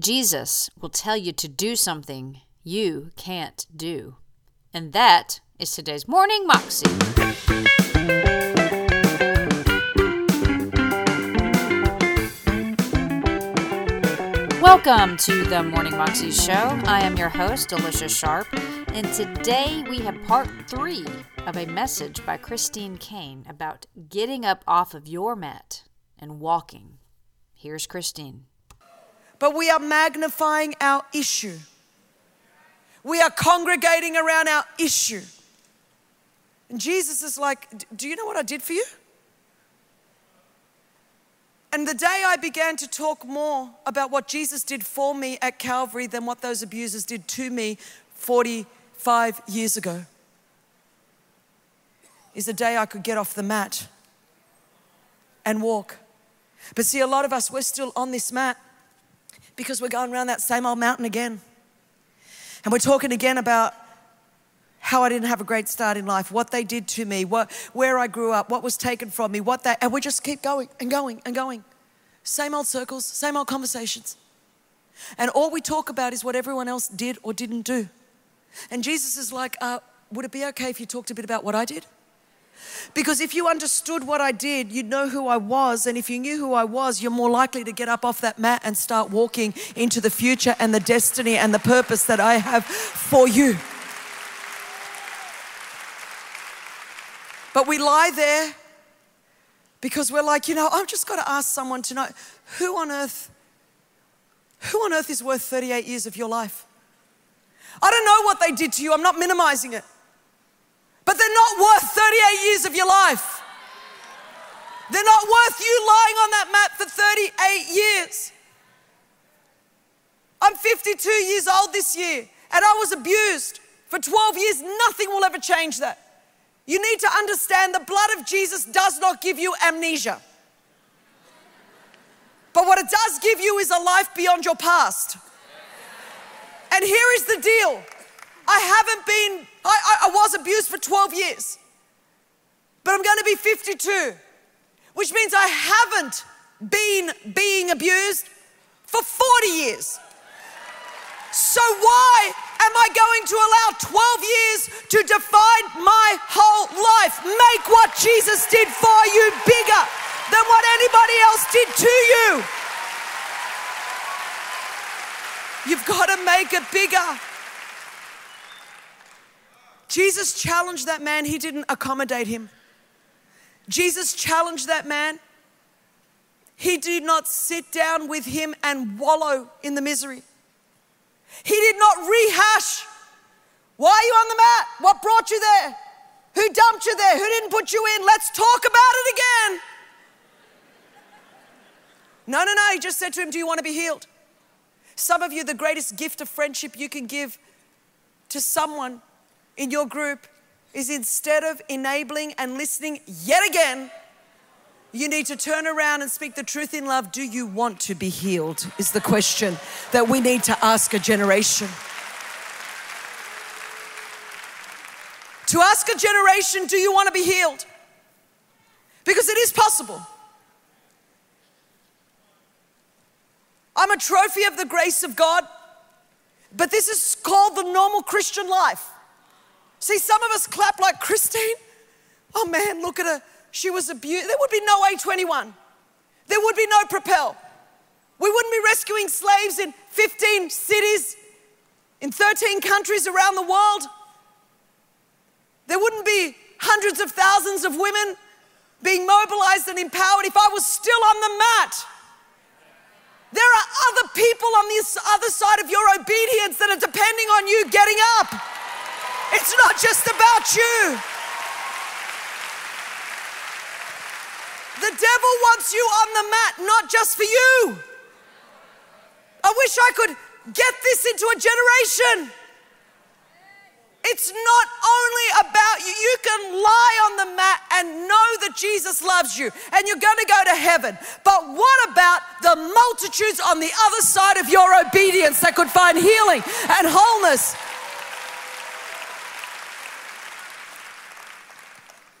Jesus will tell you to do something you can't do. And that is today's Morning Moxie. Welcome to the Morning Moxie Show. I am your host, Alicia Sharp, and today we have part three of a message by Christine Caine about getting up off of your mat and walking. Here's Christine. But we are magnifying our issue. We are congregating around our issue. And Jesus is like, Do you know what I did for you? And the day I began to talk more about what Jesus did for me at Calvary than what those abusers did to me 45 years ago is the day I could get off the mat and walk. But see, a lot of us, we're still on this mat because we're going around that same old mountain again. And we're talking again about how I didn't have a great start in life, what they did to me, what, where I grew up, what was taken from me, what that, and we just keep going and going and going. Same old circles, same old conversations. And all we talk about is what everyone else did or didn't do. And Jesus is like, uh, would it be okay if you talked a bit about what I did? Because if you understood what I did, you'd know who I was. And if you knew who I was, you're more likely to get up off that mat and start walking into the future and the destiny and the purpose that I have for you. But we lie there because we're like, you know, I've just got to ask someone to know who on earth, who on earth is worth 38 years of your life? I don't know what they did to you. I'm not minimizing it but they're not worth 38 years of your life. They're not worth you lying on that mat for 38 years. I'm 52 years old this year, and I was abused for 12 years. Nothing will ever change that. You need to understand the blood of Jesus does not give you amnesia. But what it does give you is a life beyond your past. And here is the deal I haven't been, I, I, I was abused for 12 years, but I'm going to be 52, which means I haven't been being abused for 40 years. So, why am I going to allow 12 years to define my whole life? Make what Jesus did for you bigger than what anybody else did to you. You've got to make it bigger. Jesus challenged that man, he didn't accommodate him. Jesus challenged that man. He did not sit down with him and wallow in the misery. He did not rehash. Why are you on the mat? What brought you there? Who dumped you there? Who didn't put you in? Let's talk about it again. No, no, no. He just said to him, Do you want to be healed? Some of you, the greatest gift of friendship you can give to someone in your group is instead of enabling and listening yet again, you need to turn around and speak the truth in love. Do you want to be healed? Is the question that we need to ask a generation. To ask a generation, do you want to be healed? Because it is possible. I'm a trophy of the grace of God, but this is called the normal Christian life. See, some of us clap like Christine. Oh man, look at her. She was abused. There would be no A21. There would be no Propel. We wouldn't be rescuing slaves in 15 cities, in 13 countries around the world. There wouldn't be hundreds of thousands of women being mobilized and empowered if I was still on the mat. There are other people on the other side of your obedience that are depending on you getting up. It's not just about you. The devil wants you on the mat, not just for you. I wish I could get this into a generation. It's not only about you. You can lie on the mat and know that Jesus loves you and you're going to go to heaven. But what about the multitudes on the other side of your obedience that could find healing and wholeness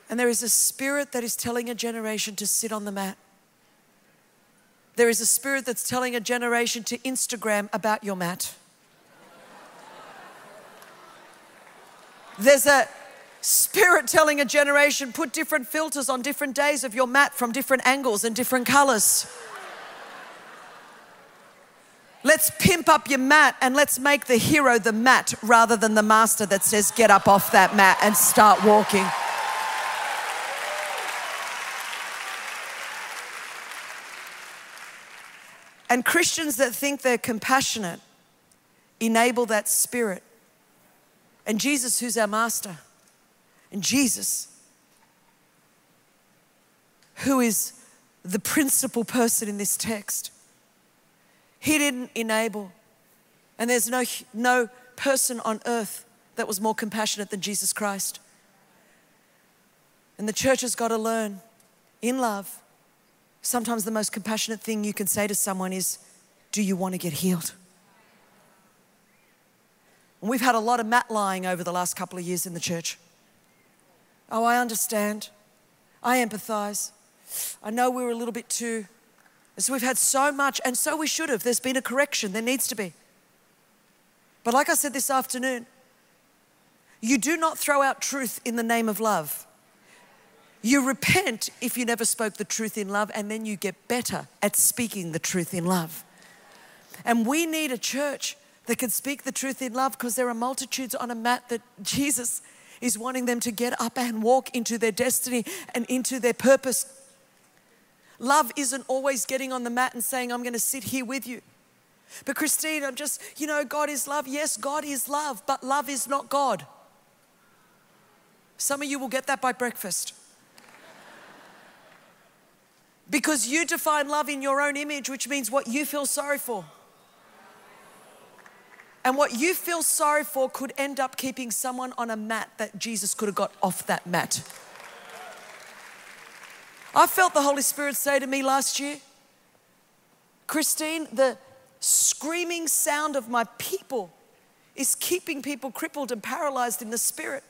And there is a spirit that is telling a generation to sit on the mat. There is a spirit that's telling a generation to Instagram about your mat. There's a spirit telling a generation put different filters on different days of your mat from different angles and different colors. Let's pimp up your mat and let's make the hero the mat rather than the master that says, Get up off that mat and start walking. And Christians that think they're compassionate enable that spirit. And Jesus, who's our master, and Jesus, who is the principal person in this text, he didn't enable. And there's no, no person on earth that was more compassionate than Jesus Christ. And the church has got to learn in love. Sometimes the most compassionate thing you can say to someone is, Do you want to get healed? And we've had a lot of mat lying over the last couple of years in the church. Oh, I understand. I empathize. I know we were a little bit too. So we've had so much, and so we should have. There's been a correction, there needs to be. But like I said this afternoon, you do not throw out truth in the name of love. You repent if you never spoke the truth in love, and then you get better at speaking the truth in love. And we need a church that can speak the truth in love because there are multitudes on a mat that Jesus is wanting them to get up and walk into their destiny and into their purpose. Love isn't always getting on the mat and saying, I'm going to sit here with you. But Christine, I'm just, you know, God is love. Yes, God is love, but love is not God. Some of you will get that by breakfast. Because you define love in your own image, which means what you feel sorry for. And what you feel sorry for could end up keeping someone on a mat that Jesus could have got off that mat. I felt the Holy Spirit say to me last year, Christine, the screaming sound of my people is keeping people crippled and paralyzed in the spirit.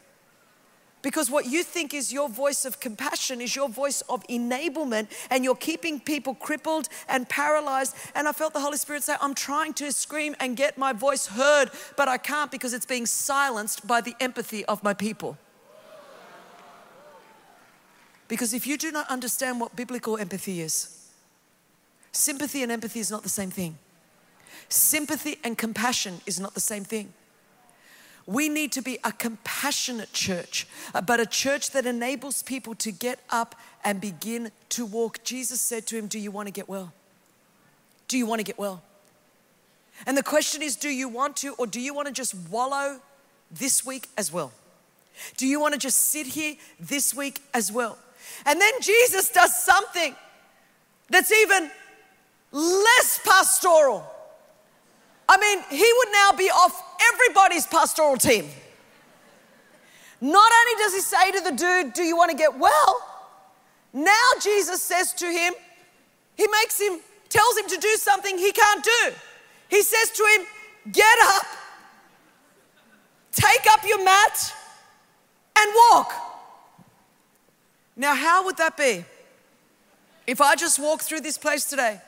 Because what you think is your voice of compassion is your voice of enablement, and you're keeping people crippled and paralyzed. And I felt the Holy Spirit say, I'm trying to scream and get my voice heard, but I can't because it's being silenced by the empathy of my people. Because if you do not understand what biblical empathy is, sympathy and empathy is not the same thing. Sympathy and compassion is not the same thing. We need to be a compassionate church, uh, but a church that enables people to get up and begin to walk. Jesus said to him, Do you want to get well? Do you want to get well? And the question is, do you want to, or do you want to just wallow this week as well? Do you want to just sit here this week as well? And then Jesus does something that's even less pastoral. I mean, he would now be off everybody's pastoral team. Not only does he say to the dude, Do you want to get well? Now Jesus says to him, He makes him, tells him to do something he can't do. He says to him, Get up, take up your mat, and walk. Now, how would that be? If I just walk through this place today,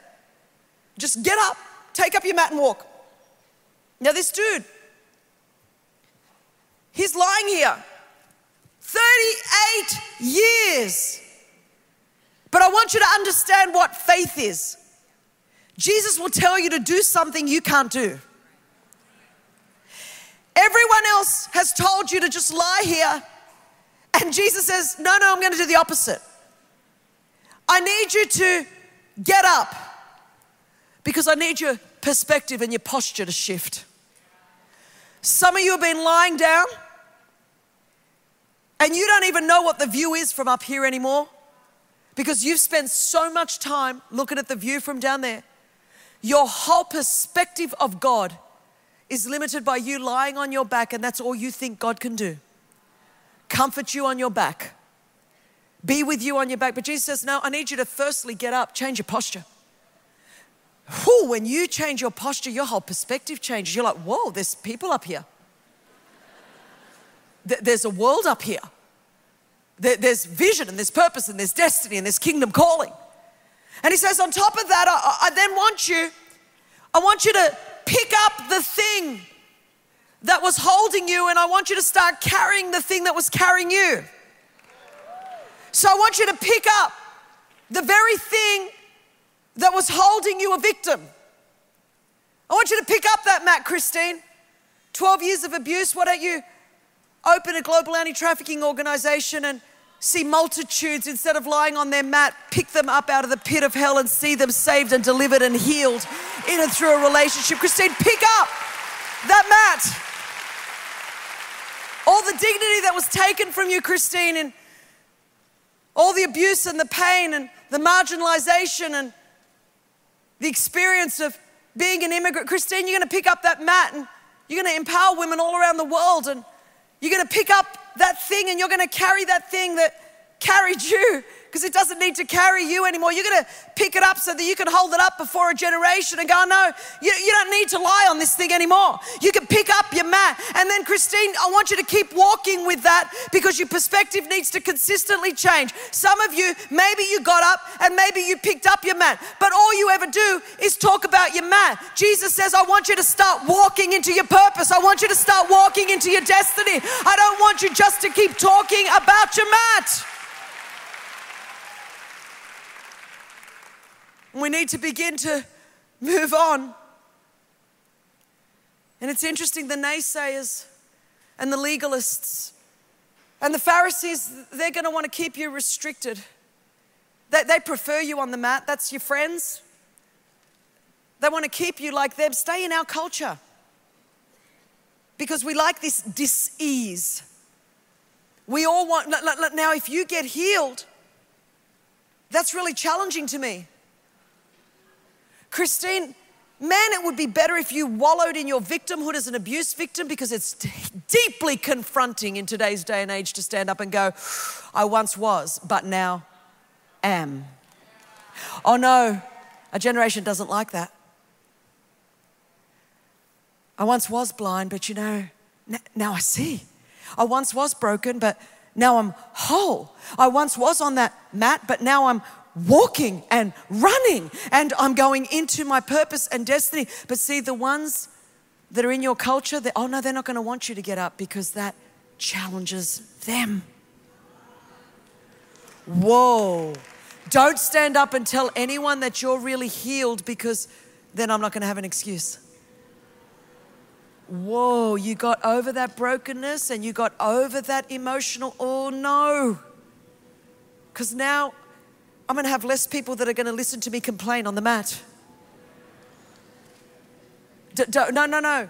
just get up, take up your mat, and walk. Now, this dude, lying here 38 years. But I want you to understand what faith is. Jesus will tell you to do something you can't do. Everyone else has told you to just lie here and Jesus says, No, no, I'm going to do the opposite. I need you to get up because I need your perspective and your posture to shift. Some of you have been lying down and you don't even know what the view is from up here anymore because you've spent so much time looking at the view from down there. Your whole perspective of God is limited by you lying on your back, and that's all you think God can do comfort you on your back, be with you on your back. But Jesus says, No, I need you to firstly get up, change your posture. Whew, when you change your posture, your whole perspective changes. You're like, Whoa, there's people up here. There's a world up here. There's vision and there's purpose and there's destiny and there's kingdom calling. And he says, on top of that, I, I then want you, I want you to pick up the thing that was holding you, and I want you to start carrying the thing that was carrying you. So I want you to pick up the very thing that was holding you a victim. I want you to pick up that mat Christine. 12 years of abuse. Why don't you open a global anti trafficking organization and see multitudes instead of lying on their mat, pick them up out of the pit of hell and see them saved and delivered and healed in and through a relationship? Christine, pick up that mat. All the dignity that was taken from you, Christine, and all the abuse and the pain and the marginalization and the experience of being an immigrant. Christine, you're going to pick up that mat and you're going to empower women all around the world and you're going to pick up that thing and you're going to carry that thing that carried you because it doesn't need to carry you anymore. You're going to pick it up so that you can hold it up before a generation and go, no, you, you don't need to lie on this thing anymore. You can pick up your mat. And then, Christine, I want you to keep walking with that because your perspective needs to consistently change. Some of you, maybe you got up and maybe you picked up your mat, but all you ever do is talk about your mat. Jesus says, I want you to start walking into your purpose. I want you to start walking into your destiny. I don't want you just to keep talking about your mat. We need to begin to move on. And it's interesting, the naysayers and the legalists and the Pharisees, they're going to want to keep you restricted. They, they prefer you on the mat, that's your friends. They want to keep you like them. Stay in our culture because we like this dis ease. We all want, now, if you get healed, that's really challenging to me. Christine, man, it would be better if you wallowed in your victimhood as an abuse victim because it's deeply confronting in today's day and age to stand up and go, I once was, but now am. Oh no, a generation doesn't like that. I once was blind, but you know, now I see. I once was broken, but now I'm whole. I once was on that mat, but now I'm walking and running and I'm going into my purpose and destiny. But see, the ones that are in your culture, oh no, they're not going to want you to get up because that challenges them. Whoa. Don't stand up and tell anyone that you're really healed because then I'm not going to have an excuse. Whoa, you got over that brokenness and you got over that emotional, oh no. Because now I'm going to have less people that are going to listen to me complain on the mat. D- no, no, no.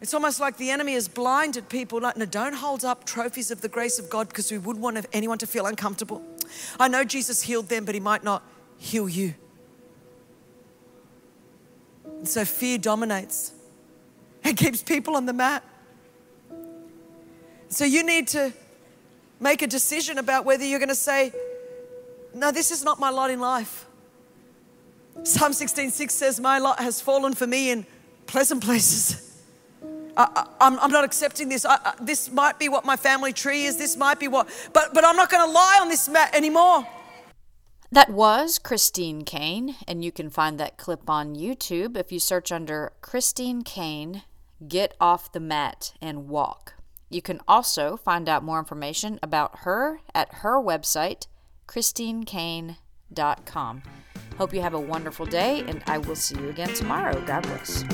It's almost like the enemy has blinded people. Like, no, don't hold up trophies of the grace of God because we wouldn't want anyone to feel uncomfortable. I know Jesus healed them, but he might not heal you. And so fear dominates and keeps people on the mat. So you need to make a decision about whether you're going to say, no, this is not my lot in life. Psalm 16 6 says, My lot has fallen for me in pleasant places. I, am not accepting this. I, I, this might be what my family tree is. This might be what, but, but I'm not going to lie on this mat anymore. That was Christine Caine, and you can find that clip on YouTube if you search under Christine Caine, Get Off the Mat and Walk. You can also find out more information about her at her website, christinecaine.com. Hope you have a wonderful day, and I will see you again tomorrow. God bless.